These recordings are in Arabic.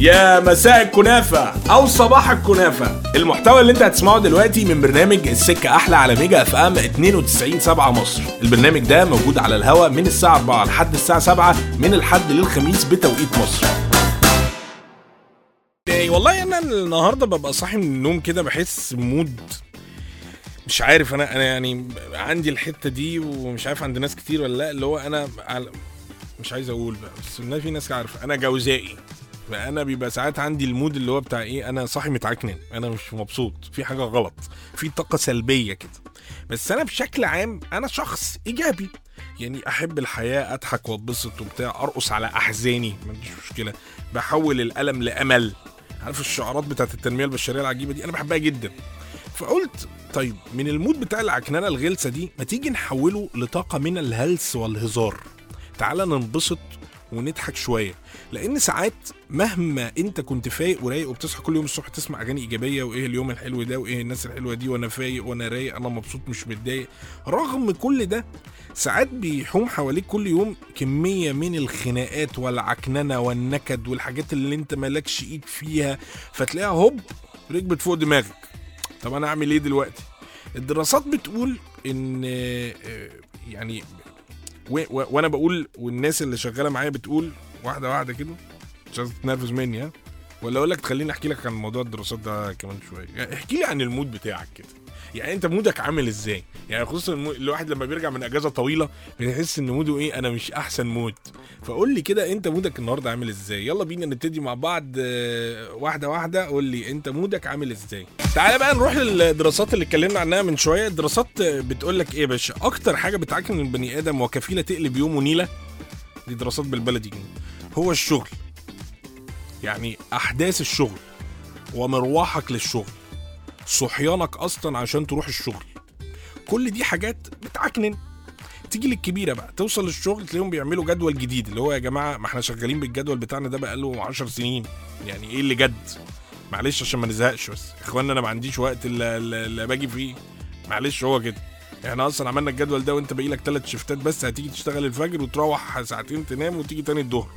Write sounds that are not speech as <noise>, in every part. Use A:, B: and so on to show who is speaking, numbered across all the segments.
A: يا مساء الكنافة أو صباح الكنافة. المحتوى اللي انت هتسمعه دلوقتي من برنامج السكة أحلى على ميجا أف أم 92 7 مصر. البرنامج ده موجود على الهوا من الساعة 4 لحد الساعة 7 من الحد للخميس بتوقيت مصر. إيه، والله أنا النهارده ببقى صاحي من النوم كده بحس mood. مش عارف أنا أنا يعني عندي الحتة دي ومش عارف عند ناس كتير ولا لأ اللي هو أنا مش عايز أقول بقى بس في ناس عارفة. أنا جوزائي. فأنا بيبقى ساعات عندي ال mood اللي هو بتاع إيه أنا صاحي متعكنن أنا مش مبسوط في حاجة غلط في طاقة سلبية كده. بس أنا بشكل عام أنا شخص إيجابي. يعني أحب الحياة أضحك وأتبسط وبتاع أرقص على أحزاني ما عنديش مشكلة. بحول الألم لأمل. عارف الشعارات بتاعت التنمية البشرية العجيبة دي؟ أنا بحبها جدا. فقلت طيب من ال mood بتاع العكننة الغلسة دي ما تيجي نحوله لطاقة من الهلس والهزار. تعالى ننبسط ونضحك شوية. لأن ساعات مهما أنت كنت فايق ورايق وبتصحى كل يوم الصبح تسمع أغاني إيجابية وإيه اليوم الحلو ده وإيه الناس الحلوة دي وأنا فايق وأنا رايق أنا مبسوط مش متضايق. رغم كل ده ساعات بيحوم حواليك كل يوم كمية من الخناقات والعكننة والنكد والحاجات اللي أنت مالكش إيد فيها. فتلاقيها هوب ركبت فوق دماغك. طب أنا أعمل إيه دلوقتي؟ الدراسات بتقول إن آه، يعني وأنا بقول والناس اللي شغاله معايا بتقول واحدة واحدة كده مش عايز تتنرفز مني ها؟ ولا أقول لك تخليني أحكي لك عن موضوع الدراسات ده كمان شوية. يعني احكي لي عن ال mood بتاعك كده. يعني أنت mood ك عامل إزاي؟ يعني خصوصا المو... الواحد لما بيرجع من أجازة طويلة بيحس إن mood ه إيه؟ أنا مش أحسن mood. فقول لي كده أنت mood ك النهارده عامل إزاي؟ يلا بينا نبتدي مع بعض آه، واحدة واحدة. قول لي أنت mood ك عامل إزاي؟ تعالى بقى نروح للدراسات اللي اتكلمنا عنها من شوية. الدراسات بتقول لك إيه يا باشا؟ أكتر حاجة بتعكن البني آدم وكفيله تقلب يومه نيله دي دراسات بالبلدي. هو الشغل. يعني أحداث الشغل ومروحك للشغل صحيانك أصلا عشان تروح الشغل. كل دي حاجات بتعكنن. تيجي للكبيرة بقى توصل للشغل تلاقيهم بيعملوا جدول جديد اللي هو يا جماعة ما إحنا شغالين بالجدول بتاعنا ده بقاله 10 سنين. يعني إيه اللي جد؟ معلش عشان ما نزهقش بس. اخوانا أنا ما عنديش وقت اللي, باجي فيه. معلش هو كده. إحنا أصلا عملنا الجدول ده وأنت باقي لك ثلاث شفتات بس هتيجي تشتغل الفجر وتروح ساعتين تنام وتيجي تاني الظهر.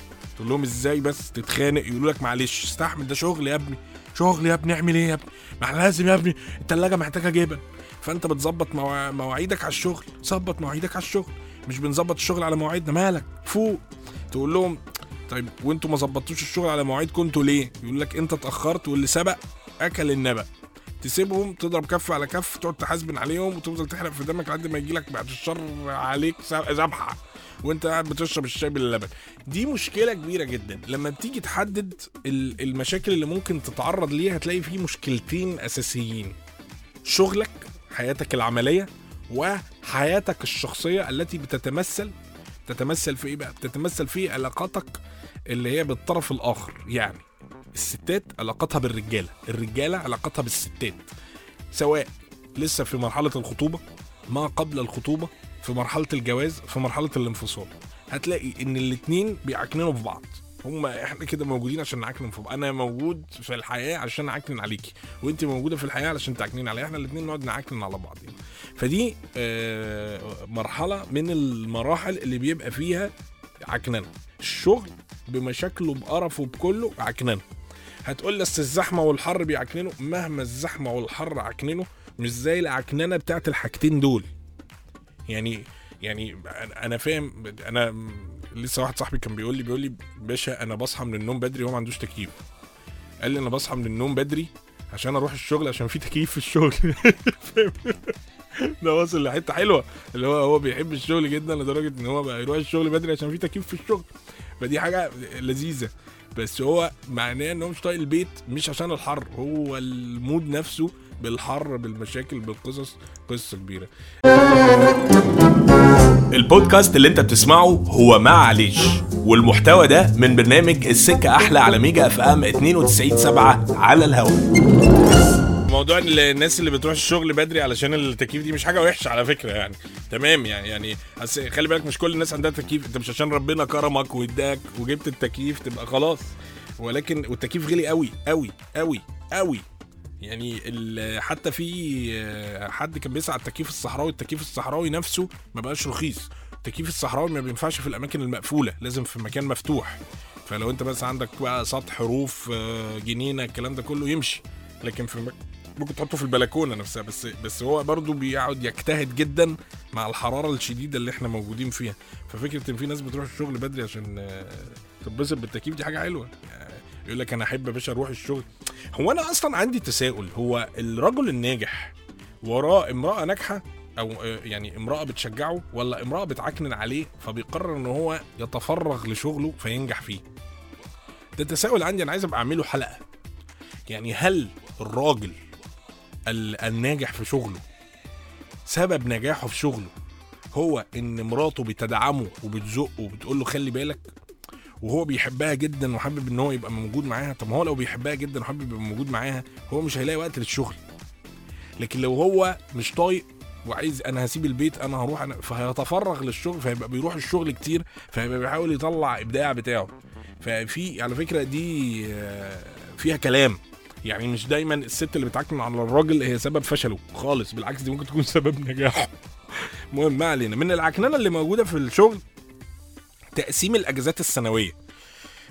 A: تقول لهم إزاي بس تتخانق؟ يقولوا لك معلش استحمل ده شغل يا ابني شغل يا ابني اعمل إيه يا ابني؟ ما إحنا لازم يا ابني التلاجة محتاجة جبن. فأنت بتظبط موا... مواعيدك على الشغل ظبط مواعيدك على الشغل. مش بنظبط الشغل على مواعيدنا مالك؟ فوق. تقول لهم طيب وأنتوا ما ظبطتوش الشغل على مواعيدكم أنتوا ليه؟ يقول لك أنت اتأخرت واللي سبق أكل النبأ. تسيبهم تضرب كف على كف تقعد تحاسبن عليهم وتفضل تحرق في دمك لحد ما يجي لك بعد الشر عليك ذبحه وانت قاعد بتشرب الشاي باللبن. دي مشكلة كبيرة جدا. لما بتيجي تحدد ال- المشاكل اللي ممكن تتعرض ليها هتلاقي فيه مشكلتين أساسيين. شغلك حياتك العملية وحياتك الشخصية التي بتتمثل. تتمثل في إيه بقى؟ بتتمثل في علاقاتك اللي هي بالطرف الآخر. يعني الستات علاقتها بالرجالة الرجالة علاقتها بالستات. سواء لسه في مرحلة الخطوبة ما قبل الخطوبة في مرحلة الجواز في مرحلة الانفصال. هتلاقي إن الاتنين بيعكننوا في بعض. هما إحنا كده موجودين عشان نعكنن في بعض. أنا موجود في الحياة عشان أعكنن عليكي وانت موجودة في الحياة علشان تعكنين عليا إحنا الاتنين نقعد نعكنن على بعض يعني. فدي آه، مرحلة من المراحل اللي بيبقى فيها عكننة. الشغل بمشاكله بقرفه بكله عكننه. هتقول لي الزحمه والحر بيعكننوا مهما الزحمة والحر عكننوا مش زي العكننة بتاعت الحاجتين دول. يعني يعني أنا فاهم أنا لسه واحد صاحبي كان بيقول لي بيقول لي باشا أنا بصحى من النوم بدري وهو ما عندوش تكييف. قال لي أنا بصحى من النوم بدري عشان أروح الشغل عشان في تكييف في الشغل؟ <laughs> ده واصل لحتة حلوة اللي هو هو بيحب الشغل جدا لدرجة إن هو بقى يروح الشغل بدري عشان في تكييف في الشغل. فدي حاجة لذيذة. بس هو معناه إن هو مش طايق البيت مش عشان الحر هو ال mood نفسه بالحر بالمشاكل بالقصص قصة كبيرة. البودكاست اللي انت بتسمعه هو معلش والمحتوى ده من برنامج السكة أحلى على Mega FM 92.7 على الهواء موضوع ال- الناس اللي بتروح الشغل بدري علشان التكييف دي مش حاجة وحشة على فكرة يعني. تمام يعني يعني خلي بالك مش كل الناس عندها تكييف. أنت مش عشان ربنا كرمك وإداك وجبت التكييف تبقى خلاص. ولكن والتكييف غلي قوي قوي قوي قوي يعني حتى في آه، حد كان بيسعى التكييف الصحراوي التكييف الصحراوي نفسه ما بقاش رخيص. التكييف الصحراوي ما بينفعش في الأماكن المقفولة لازم في مكان مفتوح. فلو انت بس عندك بقى سطح روف آه، جنينة الكلام ده كله يمشي. لكن في مك- ممكن تحطه في البلكونة نفسها. بس بس هو برضو بيقعد يجتهد جدا مع الحرارة الشديدة اللي إحنا موجودين فيها. ففكرة إن في ناس بتروح الشغل بدري عشان آه، تتبسط بالتكييف دي حاجة حلوة. يعني يقول لك أنا أحب يا باشا أروح الشغل. هو أنا أصلا عندي تساؤل هو الرجل الناجح وراه امرأة ناجحة أو آه، يعني امرأة بتشجعه ولا امرأة بتعكنن عليه فبيقرر إن هو يتفرغ لشغله فينجح فيه؟ ده تساؤل عندي أنا عايز أبقى أعمله حلقة. يعني هل الراجل ال- الناجح في شغله سبب نجاحه في شغله هو إن مراته بتدعمه وبتزقه وبتقول له خلي بالك؟ وهو بيحبها جدا وحابب إن هو يبقى موجود معاها. طب ما هو لو بيحبها جدا وحابب يبقى موجود معاها هو مش هيلاقي وقت للشغل. لكن لو هو مش طايق وعايز أنا هسيب البيت أنا هروح أنا فهيتفرغ للشغل فهيبقى بيروح الشغل كتير فهيبقى بيحاول يطلع إبداع بتاعه. ففي على فكرة دي آه، فيها كلام. يعني مش دايما الست اللي بتعكن على الراجل هي سبب فشله خالص بالعكس دي ممكن تكون <laughs> سبب نجاحه. المهم ما علينا. من العكننة اللي موجودة في الشغل تقسيم الأجازات السنوية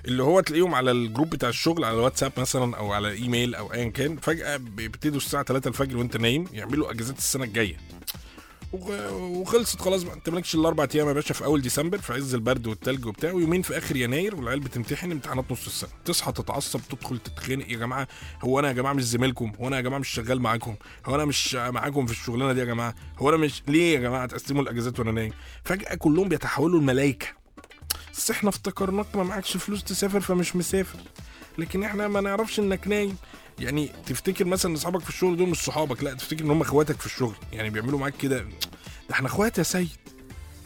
A: اللي هو تلاقيهم على الجروب بتاع الشغل على الواتساب مثلا أو على إيميل أو ايا كان فجأة بيبتدوا الساعة 3 الفجر وأنت نايم يعملوا أجازات السنة الجاية. وخ- وخلصت خلاص بقى أنت مالكش إلا أربع أيام يا باشا في أول ديسمبر في عز البرد والتلج وبتاع ويومين في آخر يناير والعيال بتمتحن امتحانات نص السنة. تصحى تتعصب تدخل تتخانق يا جماعة هو أنا يا جماعة مش زميلكم؟ هو أنا يا جماعة مش شغال معاكم؟ هو أنا مش معاكم في الشغلانة دي يا جماعة؟ هو أنا مش ليه يا جماعة تقسموا الأجازات وأنا نايم؟ فجأة كلهم بيتحولوا الملائكة. بس إحنا افتكرناك ما معكش فلوس تسافر فمش مسافر. لكن إحنا ما نعرفش انك نايم. يعني تفتكر مثلا أصحابك في الشغل دول مش صحابك لا تفتكر إن هم إخواتك في الشغل. يعني بيعملوا معاك كده. ده إحنا إخوات يا سيد.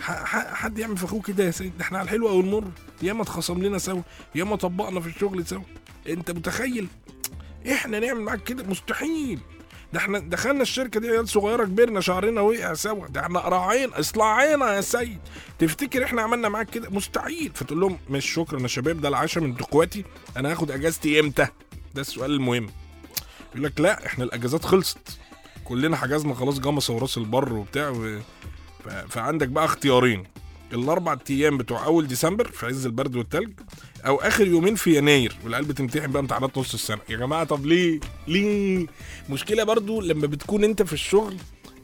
A: حد يعمل في اخوه كده يا سيد؟ ده إحنا على الحلو أو المر ياما اتخصم لنا سوا ياما طبقنا في الشغل سوا. أنت متخيل؟ إحنا نعمل معاك كده؟ مستحيل. ده إحنا دخلنا الشركة دي عيال صغيرة كبرنا شعرنا وقع سوا. ده إحنا قراعين اصلاعينا يا سيد. تفتكر إحنا عملنا معاك كده؟ مستحيل. فتقول لهم مش شكرا يا شباب ده العشاء من اخواتي. أنا هاخد أجازتي إمتى؟ ده السؤال المهم. يقول لك لا إحنا الأجازات خلصت. كلنا حجزنا خلاص جمصة وراس البر وبتاع و... ف... فعندك بقى اختيارين. الأربع أيام بتوع أول ديسمبر في عز البرد والتلج أو آخر يومين في يناير والعيال بتمتحن بقى امتحانات نص السنة. يا جماعة طب ليه؟ ليه؟ مشكلة برضو لما بتكون أنت في الشغل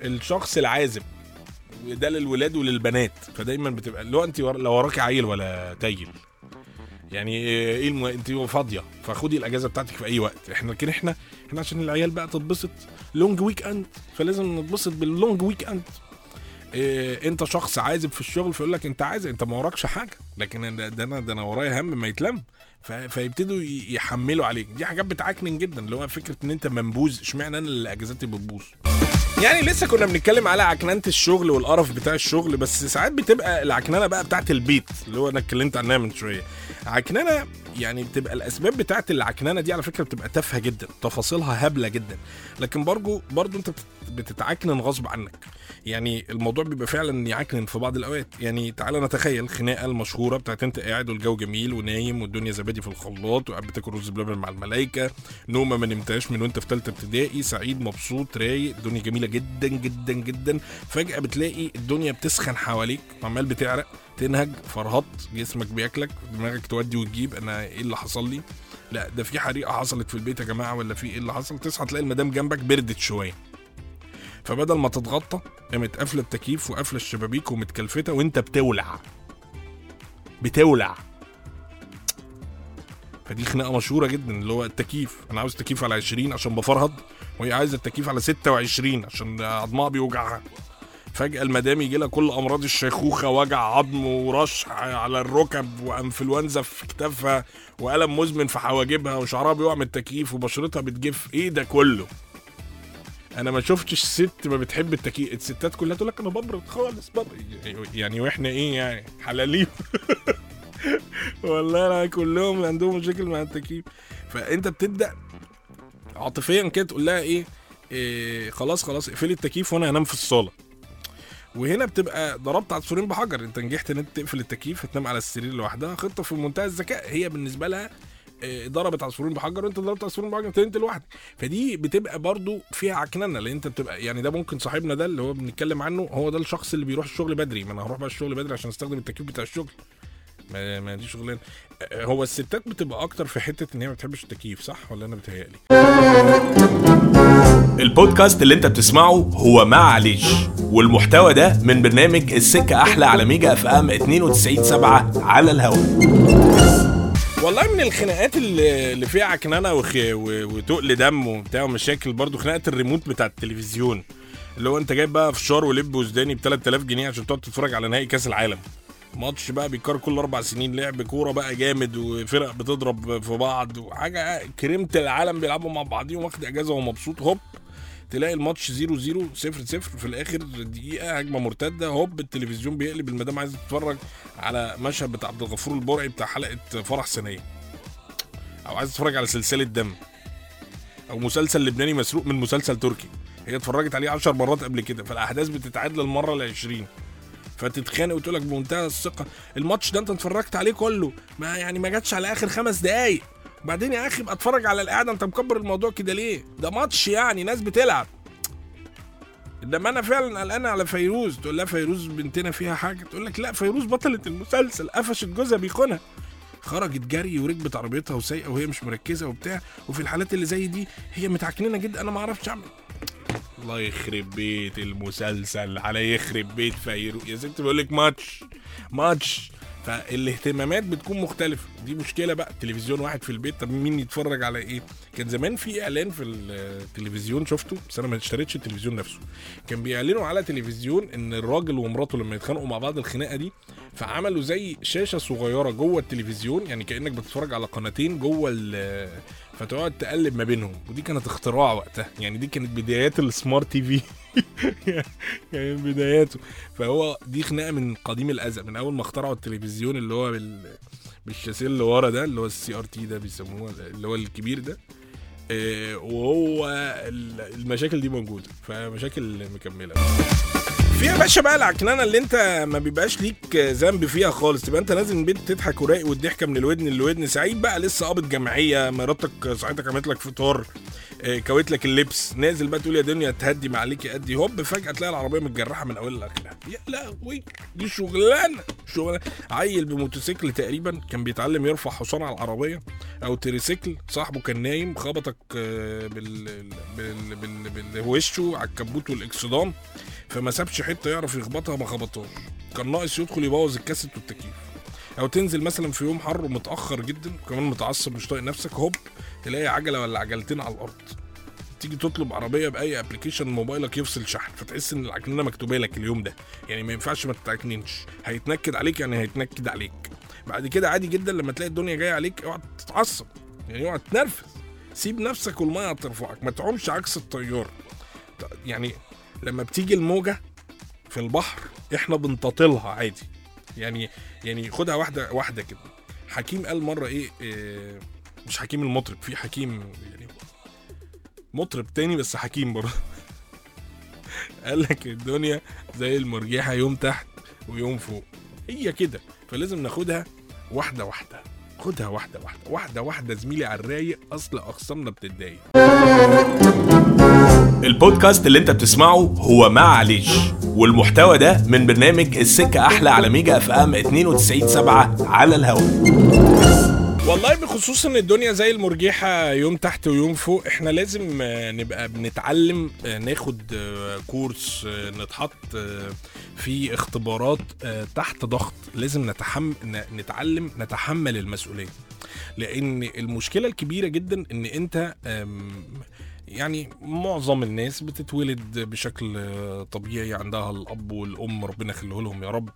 A: الشخص العازب وده للولاد وللبنات فدايما بتبقى لو أنت ور... لو وراكي عيل ولا تايل يعني إيه الم... أنت فاضية فخدي الأجازة بتاعتك في أي وقت. إحنا لكن إحنا إحنا عشان العيال بقى تتبسط. long weekend فلازم نتبسط بال long weekend إيه انت شخص عازب في الشغل فيقول لك انت عازب انت ما وراكش حاجة. لكن ده, أنا ده أنا ورايا هم ما يتلم. فيبتدوا يحملوا عليك. دي حاجات بتعكنن جدا اللي هو فكرة إن أنت منبوذ. اشمعنى أنا اللي اجازاتي بتبوظ؟ يعني لسه كنا بنتكلم على عكننة الشغل والقرف بتاع الشغل بس ساعات بتبقى العكننة بقى بتاعت البيت اللي هو أنا اتكلمت عنها من شوية. عكننة يعني بتبقى الأسباب بتاعت العكننة دي على فكرة بتبقى تافهة جدا تفاصيلها هبلة جدا. لكن برضو برضو أنت بتت- بتتعكنن غصب عنك. يعني الموضوع بيبقى فعلا يعكنن في بعض الأوقات. يعني تعالى نتخيل خناقة المشهوره بتاعت أنت قاعد والجو جميل ونايم والدنيا زبادي في الخلاط وقاعد بتاكل رز بلبن مع الملائكة. نومة ما نمتهاش من وأنت في ثالثه ابتدائي. سعيد مبسوط رايق. الدنيا جميلة جدا جدا جدا. فجأة بتلاقي الدنيا بتسخن حواليك. عمال بتعرق تنهج فرهط. جسمك بياكلك دماغك تودي وتجيب. أنا إيه اللي حصل لي؟ لا ده في حريقة حصلت في البيت يا جماعة ولا في إيه اللي حصل؟ تصحى تلاقي المدام جنبك بردت شوية. فبدل ما تتغطى قامت قافلة التكييف وقافلة الشبابيك ومتكلفتة وانت بتولع. بتولع. فدي خناقة مشهورة جدا اللي هو التكييف. أنا عاوز تكييف على 20 عشان بفرهد وهي عايزة التكييف على 26 عشان عظمها بيوجعها. فجأة المدام يجي لها كل أمراض الشيخوخة وجع عظم ورشح على الركب وأنفلونزا في كتافها وألم مزمن في حواجبها وشعرها بيقع من التكييف وبشرتها بتجف. إيه ده كله؟ أنا ما شفتش ست ما بتحب التكييف الستات كلها تقول لك أنا ببرد خالص ببرد. يعني وإحنا إيه يعني؟ حلاليم <laughs> والله أنا كلهم عندهم مشاكل مع التكييف. فأنت بتبدأ عاطفيا كده تقول لها إيه, إيه خلاص خلاص اقفلي التكييف وأنا هنام في الصالة. وهنا بتبقى ضربت عصفورين بحجر. أنت نجحت إن أنت تقفل التكييف هتنام على السرير لوحدها. خطة في منتهى الذكاء هي بالنسبة لها ضربت عصفورين بحجر وانت ضربت عصفورين بحجر انت لوحدك. فدي بتبقى برضو فيها عكننة لأن انت بتبقى يعني ده ممكن صاحبنا ده اللي هو بنتكلم عنه هو ده الشخص اللي بيروح الشغل بدري. ما أنا هروح بقى الشغل بدري عشان استخدم التكييف بتاع الشغل. ما, ما دي شغلانة. آه، هو الستات بتبقى أكتر في حتة إن هي ما بتحبش التكييف صح ولا أنا بتهيألي؟
B: البودكاست اللي انت بتسمعه هو معليش والمحتوى ده من برنامج السكة أحلى على Mega FM 92.7 على الهواء.
A: والله من الخناقات اللي اللي فيها عكننه وخ... و... وتقل دم وبتاع ومشاكل برضو خناقة الريموت بتاع التلفزيون. اللي هو انت جايب بقى فشار ولب وسوداني ب 3000 جنيه عشان تقعد تتفرج على نهائي كأس العالم. ماتش بقى بيكرر كل أربع سنين لعب كورة بقى جامد وفرق بتضرب في بعض وحاجة كريمة العالم بيلعبوا مع بعضيهم واخد إجازة ومبسوط هوب. تلاقي الماتش 0 0 0 0 في الآخر دقيقة هجمة مرتدة هوب التلفزيون بيقلب المدام عايزة تتفرج على مشهد بتاع عبد الغفور البرعي بتاع حلقة فرح سنية. أو عايزة تتفرج على سلسلة دم. أو مسلسل لبناني مسروق من مسلسل تركي. هي اتفرجت عليه 10 مرات قبل كده فالأحداث بتتعاد للمرة ال 20 فتتخانق وتقول لك بمنتهى الثقة. الماتش ده أنت اتفرجت عليه كله ما يعني ما جاتش على آخر خمس دقايق. وبعدين يا أخي أتفرج على القعدة أنت مكبر الموضوع كده ليه؟ ده ماتش يعني ناس بتلعب. إنما أنا فعلا قلقان على فيروز. تقول لها فيروز بنتنا فيها حاجة. تقول لك لا فيروز بطلة المسلسل قفشت جوزها بيخونها. خرجت جري وركبت عربيتها وسايقة وهي مش مركزة وبتاع. وفي الحالات اللي زي دي هي متعكننة جدا. أنا ما أعرفش أعمل. الله يخرب بيت المسلسل على يخرب بيت فيروز. يا ست بقول لك ماتش ماتش. فالاهتمامات بتكون مختلفة. دي مشكلة بقى تلفزيون واحد في البيت طب مين يتفرج على إيه؟ كان زمان في إعلان في التلفزيون شفته بس أنا ما اشتريتش التلفزيون نفسه. كان بيعلنوا على تلفزيون إن الراجل ومراته لما يتخانقوا مع بعض الخناقة دي فعملوا زي شاشة صغيرة جوه التلفزيون يعني كأنك بتتفرج على قناتين جوه فتقعد تقلب ما بينهم. ودي كانت اختراع وقتها يعني دي كانت بدايات ال smart TV يعني من بداياته. فهو دي خناقة من قديم الأزل من أول ما اخترعوا التلفزيون اللي هو بال بالشاسيه اللي ورا ده اللي هو ال CRT ده بيسموه اللي هو الكبير ده. آه، وهو ال- المشاكل دي موجودة فمشاكل مكملة. في يا باشا بقى العكننة اللي انت ما بيبقاش ليك ذنب فيها خالص. تبقى انت نازل من البيت تضحك ورايق والضحكه من الودن للودن. سعيد بقى لسه قابض جمعية مراتك صحتك عملت لك فطار. كويت لك اللبس. نازل بقى تقول يا دنيا تهدي ما عليك يأدي هوب فجأة تلاقي العربية متجرحة من أولها لآخرها. يا لهوي دي شغلانة شغلانة. عيل بموتوسيكل تقريبا كان بيتعلم يرفع حصان على العربية أو تريسيكل. صاحبه كان نايم خبطك آه، بال بال بال بالوشه على الكبوت والإكسدام. فما سابش حتة يعرف يخبطها ما خبطهاش. كان ناقص يدخل يبوظ الكاسيت والتكييف. أو تنزل مثلا في يوم حر ومتاخر جدا وكمان متعصب مش طايق نفسك هوب. تلاقي عجلة ولا عجلتين على الأرض. تيجي تطلب عربية بأي ابلكيشن موبايلك يفصل شحن فتحس إن العكننه مكتوبة لك اليوم ده. يعني ما ينفعش ما تتعكننش. هيتنكد عليك يعني هيتنكد عليك. بعد كده عادي جدا لما تلاقي الدنيا جاية عليك اوعى تتعصب. يعني اوعى تنرفز. سيب نفسك والمية هترفعك. ما تعومش عكس التيار يعني لما بتيجي الموجة في البحر إحنا بنتطلها عادي. يعني يعني خدها واحدة واحدة كده. حكيم قال مرة إيه, إيه مش حكيم المطرب في حكيم يعني مطرب تاني بس حكيم برضه. <laughs> قال لك الدنيا زي المرجحه يوم تحت ويوم فوق. هي كده فلازم ناخدها واحدة واحدة. خدها واحدة واحدة. واحدة واحدة زميلي على الرايق أصل أخصامنا بتتضايق.
B: البودكاست اللي انت بتسمعه هو معليش والمحتوى ده من برنامج السكة أحلى على Mega FM 92.7 على الهواء.
A: والله بخصوص إن الدنيا زي المرجحه يوم تحت ويوم فوق إحنا لازم آه، نبقى بنتعلم آه، ناخد آه، كورس نتحط في اختبارات تحت ضغط. لازم نتحم ن- نتعلم نتحمل المسؤولية. لأن المشكلة الكبيرة جدا إن أنت يعني معظم الناس بتتولد بشكل طبيعي عندها الأب والأم ربنا يخليه لهم يا رب.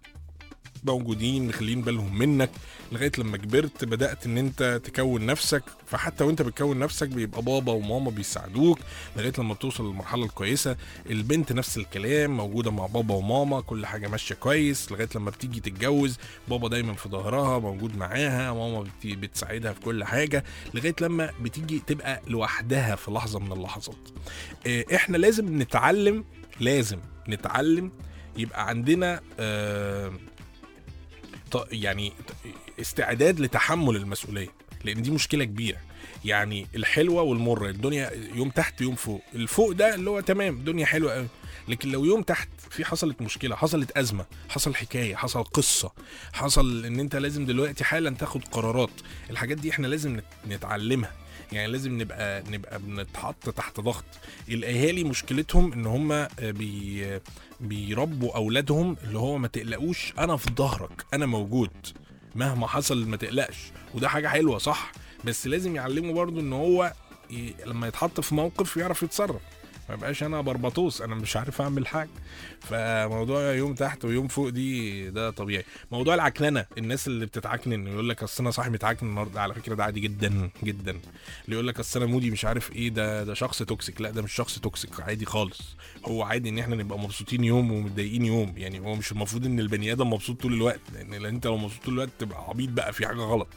A: موجودين مخلين بالهم منك لغاية لما كبرت بدأت إن أنت تكون نفسك. فحتى وأنت بتكون نفسك بيبقى بابا وماما بيساعدوك لغاية لما بتوصل للمرحلة الكويسة. البنت نفس الكلام موجودة مع بابا وماما كل حاجة ماشية كويس لغاية لما بتيجي تتجوز. بابا دايما في ظهرها موجود معاها ماما بت- بتساعدها في كل حاجة لغاية لما بتيجي تبقى لوحدها في لحظة من اللحظات. آه، إحنا لازم نتعلم لازم نتعلم يبقى عندنا آه يعني استعداد لتحمل المسؤولية لأن دي مشكلة كبيرة. يعني الحلوة والمرة الدنيا يوم تحت يوم فوق. الفوق ده اللي هو تمام الدنيا حلوة قوي لكن لو يوم تحت في حصلت مشكلة حصلت أزمة حصل حكاية حصل قصة حصل إن أنت لازم دلوقتي حالا تاخد قرارات. الحاجات دي إحنا لازم نت- نتعلمها. يعني لازم نبقى نبقى بنتحط تحت ضغط. الأهالي مشكلتهم إن هم بي بيربوا أولادهم اللي هو ما تقلقوش أنا في ظهرك أنا موجود. مهما حصل ما تقلقش. وده حاجة حلوة صح؟ بس لازم يعلمه برضو إن هو. لما يتحط في موقف يعرف يتصرف. ما يبقاش أنا بربطوس أنا مش عارف اعمل حاجة. فموضوع يوم تحت ويوم فوق دي ده طبيعي. موضوع العكننة الناس اللي بتتعكنن يقول لك أصل أنا صاحبي متعكنن النهارده. على فكرة ده عادي جدا جدا. اللي يقول لك أصل أنا mood ي مش عارف إيه ده ده شخص toxic لا ده مش شخص toxic عادي خالص. هو عادي إن إحنا نبقى مبسوطين يوم ومتضايقين يوم. يعني هو مش المفروض إن البني آدم مبسوط طول الوقت. لأن أنت لو مبسوط طول الوقت تبقى عبيط بقى في حاجة غلط.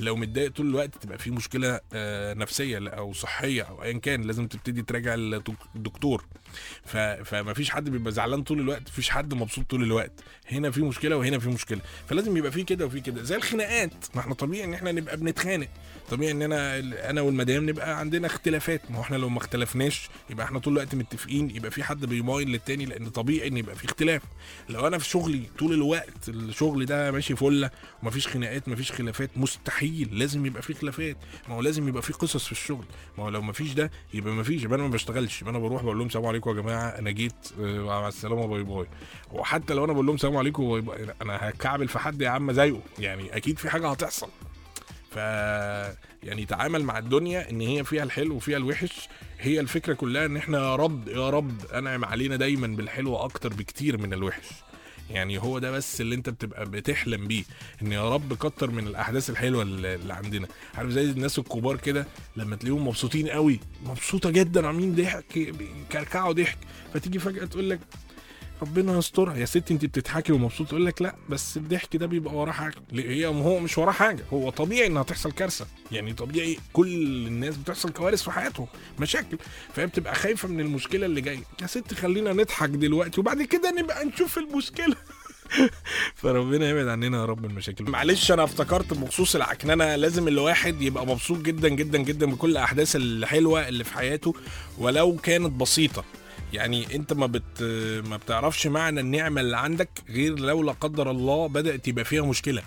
A: لو متضايق طول الوقت تبقى في مشكلة آه، نفسية أو صحية أو ايا كان لازم تبتدي تراجع الدك- الدكتور. فما فيش حد بيبقى زعلان طول الوقت مفيش حد مبسوط طول الوقت. هنا في مشكلة وهنا في مشكلة. فلازم يبقى في كده وفي كده. زي الخناقات. ما إحنا طبيعي إن إحنا نبقى بنتخانق. طبيعي إن أنا أنا والمدام نبقى عندنا اختلافات. ما هو إحنا لو ما اختلفناش يبقى إحنا طول الوقت متفقين يبقى في حد بيمايل للتاني لأن طبيعي إن يبقى في اختلاف. لو أنا في شغلي طول الوقت الشغل ده ماشي فله ومفيش خناقات مفيش خلافات مستحيل لازم يبقى في خلافات. ما هو لازم يبقى في قصص في الشغل. ما هو لو مفيش ده يبقى مفيش يبقى أنا ما بشتغلش. يبقى أنا بروح بقول لهم سلام عليكم يا جماعة أنا جيت آه، مع السلامه bye bye. وحتى لو أنا بقول لهم سلام عليكم bye bye أنا هكعبل في حد يا عم زيه. يعني أكيد في حاجة هتحصل. ف يعني تعامل مع الدنيا إن هي فيها الحلو وفيها الوحش هي الفكرة كلها إن إحنا يا رب يا رب أنعم علينا دايما بالحلو أكتر بكتير من الوحش. يعني هو ده بس اللي انت بتبقى بتحلم بيه ان يا رب كتر من الأحداث الحلوة اللي عندنا. عارف زي الناس الكبار كده لما تلاقيهم مبسوطين قوي مبسوطة جدا عاملين ضحك بيكركعوا ضحك فتيجي فجأة تقول لك ربنا يسترها يا ستي انت بتضحكي ومبسوطة تقول لك لا بس الضحك ده بيبقى وراه حاجة؟ هي هو مش وراه حاجة. هو طبيعي إنها تحصل كارثة. يعني طبيعي كل الناس بتحصل كوارث في حياتهم مشاكل. فهي بتبقى خايفة من المشكلة اللي جاية. يا ست خلينا نضحك دلوقتي وبعد كده نبقى نشوف المشكلة. <laughs> فربنا يبعد عننا يا رب المشاكل. معلش أنا افتكرت بخصوص العكننة لازم الواحد يبقى مبسوط جدا جدا جدا بكل الاحداث الحلوة اللي في حياته ولو كانت بسيطة. يعني انت ما بت ما بتعرفش معنى النعمة اللي عندك غير لو لا قدر الله بدأت يبقى فيها مشكلة.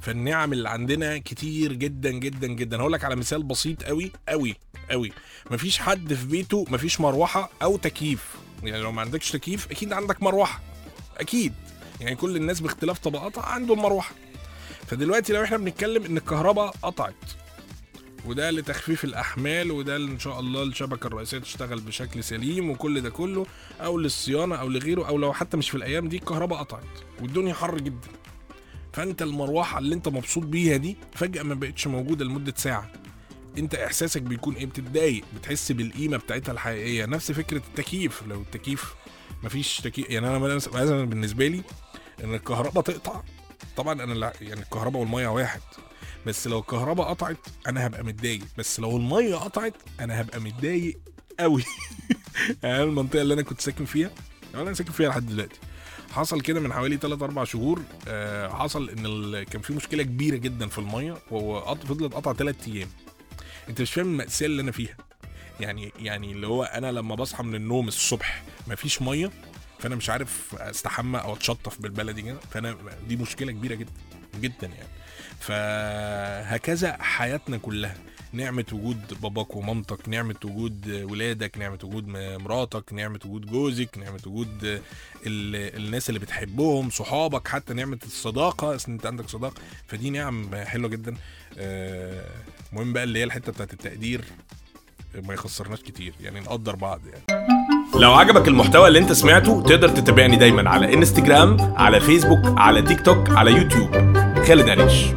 A: فالنعم اللي عندنا كتير جدا جدا جدا. هقول لك على مثال بسيط قوي قوي قوي. مفيش حد في بيته مفيش مروحة أو تكييف. يعني لو ما عندكش تكييف أكيد عندك مروحة. أكيد. يعني كل الناس باختلاف طبقاتها عندهم مروحة. فدلوقتي لو إحنا بنتكلم إن الكهرباء قطعت وده لتخفيف الأحمال وده إن شاء الله الشبكة الرئيسية تشتغل بشكل سليم وكل ده كله أو للصيانة أو لغيره أو لو حتى مش في الأيام دي الكهرباء قطعت والدنيا حر جدا. فأنت المروحة اللي أنت مبسوط بيها دي فجأة ما بقتش موجودة لمدة ساعة. أنت إحساسك بيكون إيه؟ بتتضايق بتحس بالقيمة بتاعتها الحقيقية. نفس فكرة التكييف لو التكييف مفيش تكييف يعني أنا مثلا بالنسبة لي إن الكهرباء تقطع. طبعا أنا يعني الكهرباء والمية واحد. بس لو الكهرباء قطعت أنا هبقى متضايق بس لو المية قطعت أنا هبقى متضايق قوي <laughs> يعني المنطقة اللي أنا كنت ساكن فيها أو أنا ساكن فيها لحد دلوقتي. حصل كده من حوالي 3 4 شهور آه حصل إن ال... كان في مشكلة كبيرة جدا في المية وفضلت قطع 3 أيام. أنت مش فاهم المأساة اللي أنا فيها. يعني يعني اللي هو أنا لما بصحى من النوم الصبح مفيش مية فأنا مش عارف أستحمى أو أتشطف بالبلدي كده فأنا دي مشكلة كبيرة جدا. جدا يعني. فهكذا حياتنا كلها نعمة وجود باباك ومامتك نعمة وجود ولادك نعمة وجود مراتك نعمة وجود جوزك نعمة وجود ال- الناس اللي بتحبهم صحابك حتى نعمة الصداقة أصل أنت عندك صداقة. فدي نعم حلوة جدا. آه، مهم بقى اللي هي الحتة بتاعت التقدير ما يخسرناش كتير يعني نقدر بعض يعني.
B: لو عجبك المحتوى اللي أنت سمعته تقدر تتابعني دايما على انستجرام على فيسبوك على تيك توك على يوتيوب Kelly Denis.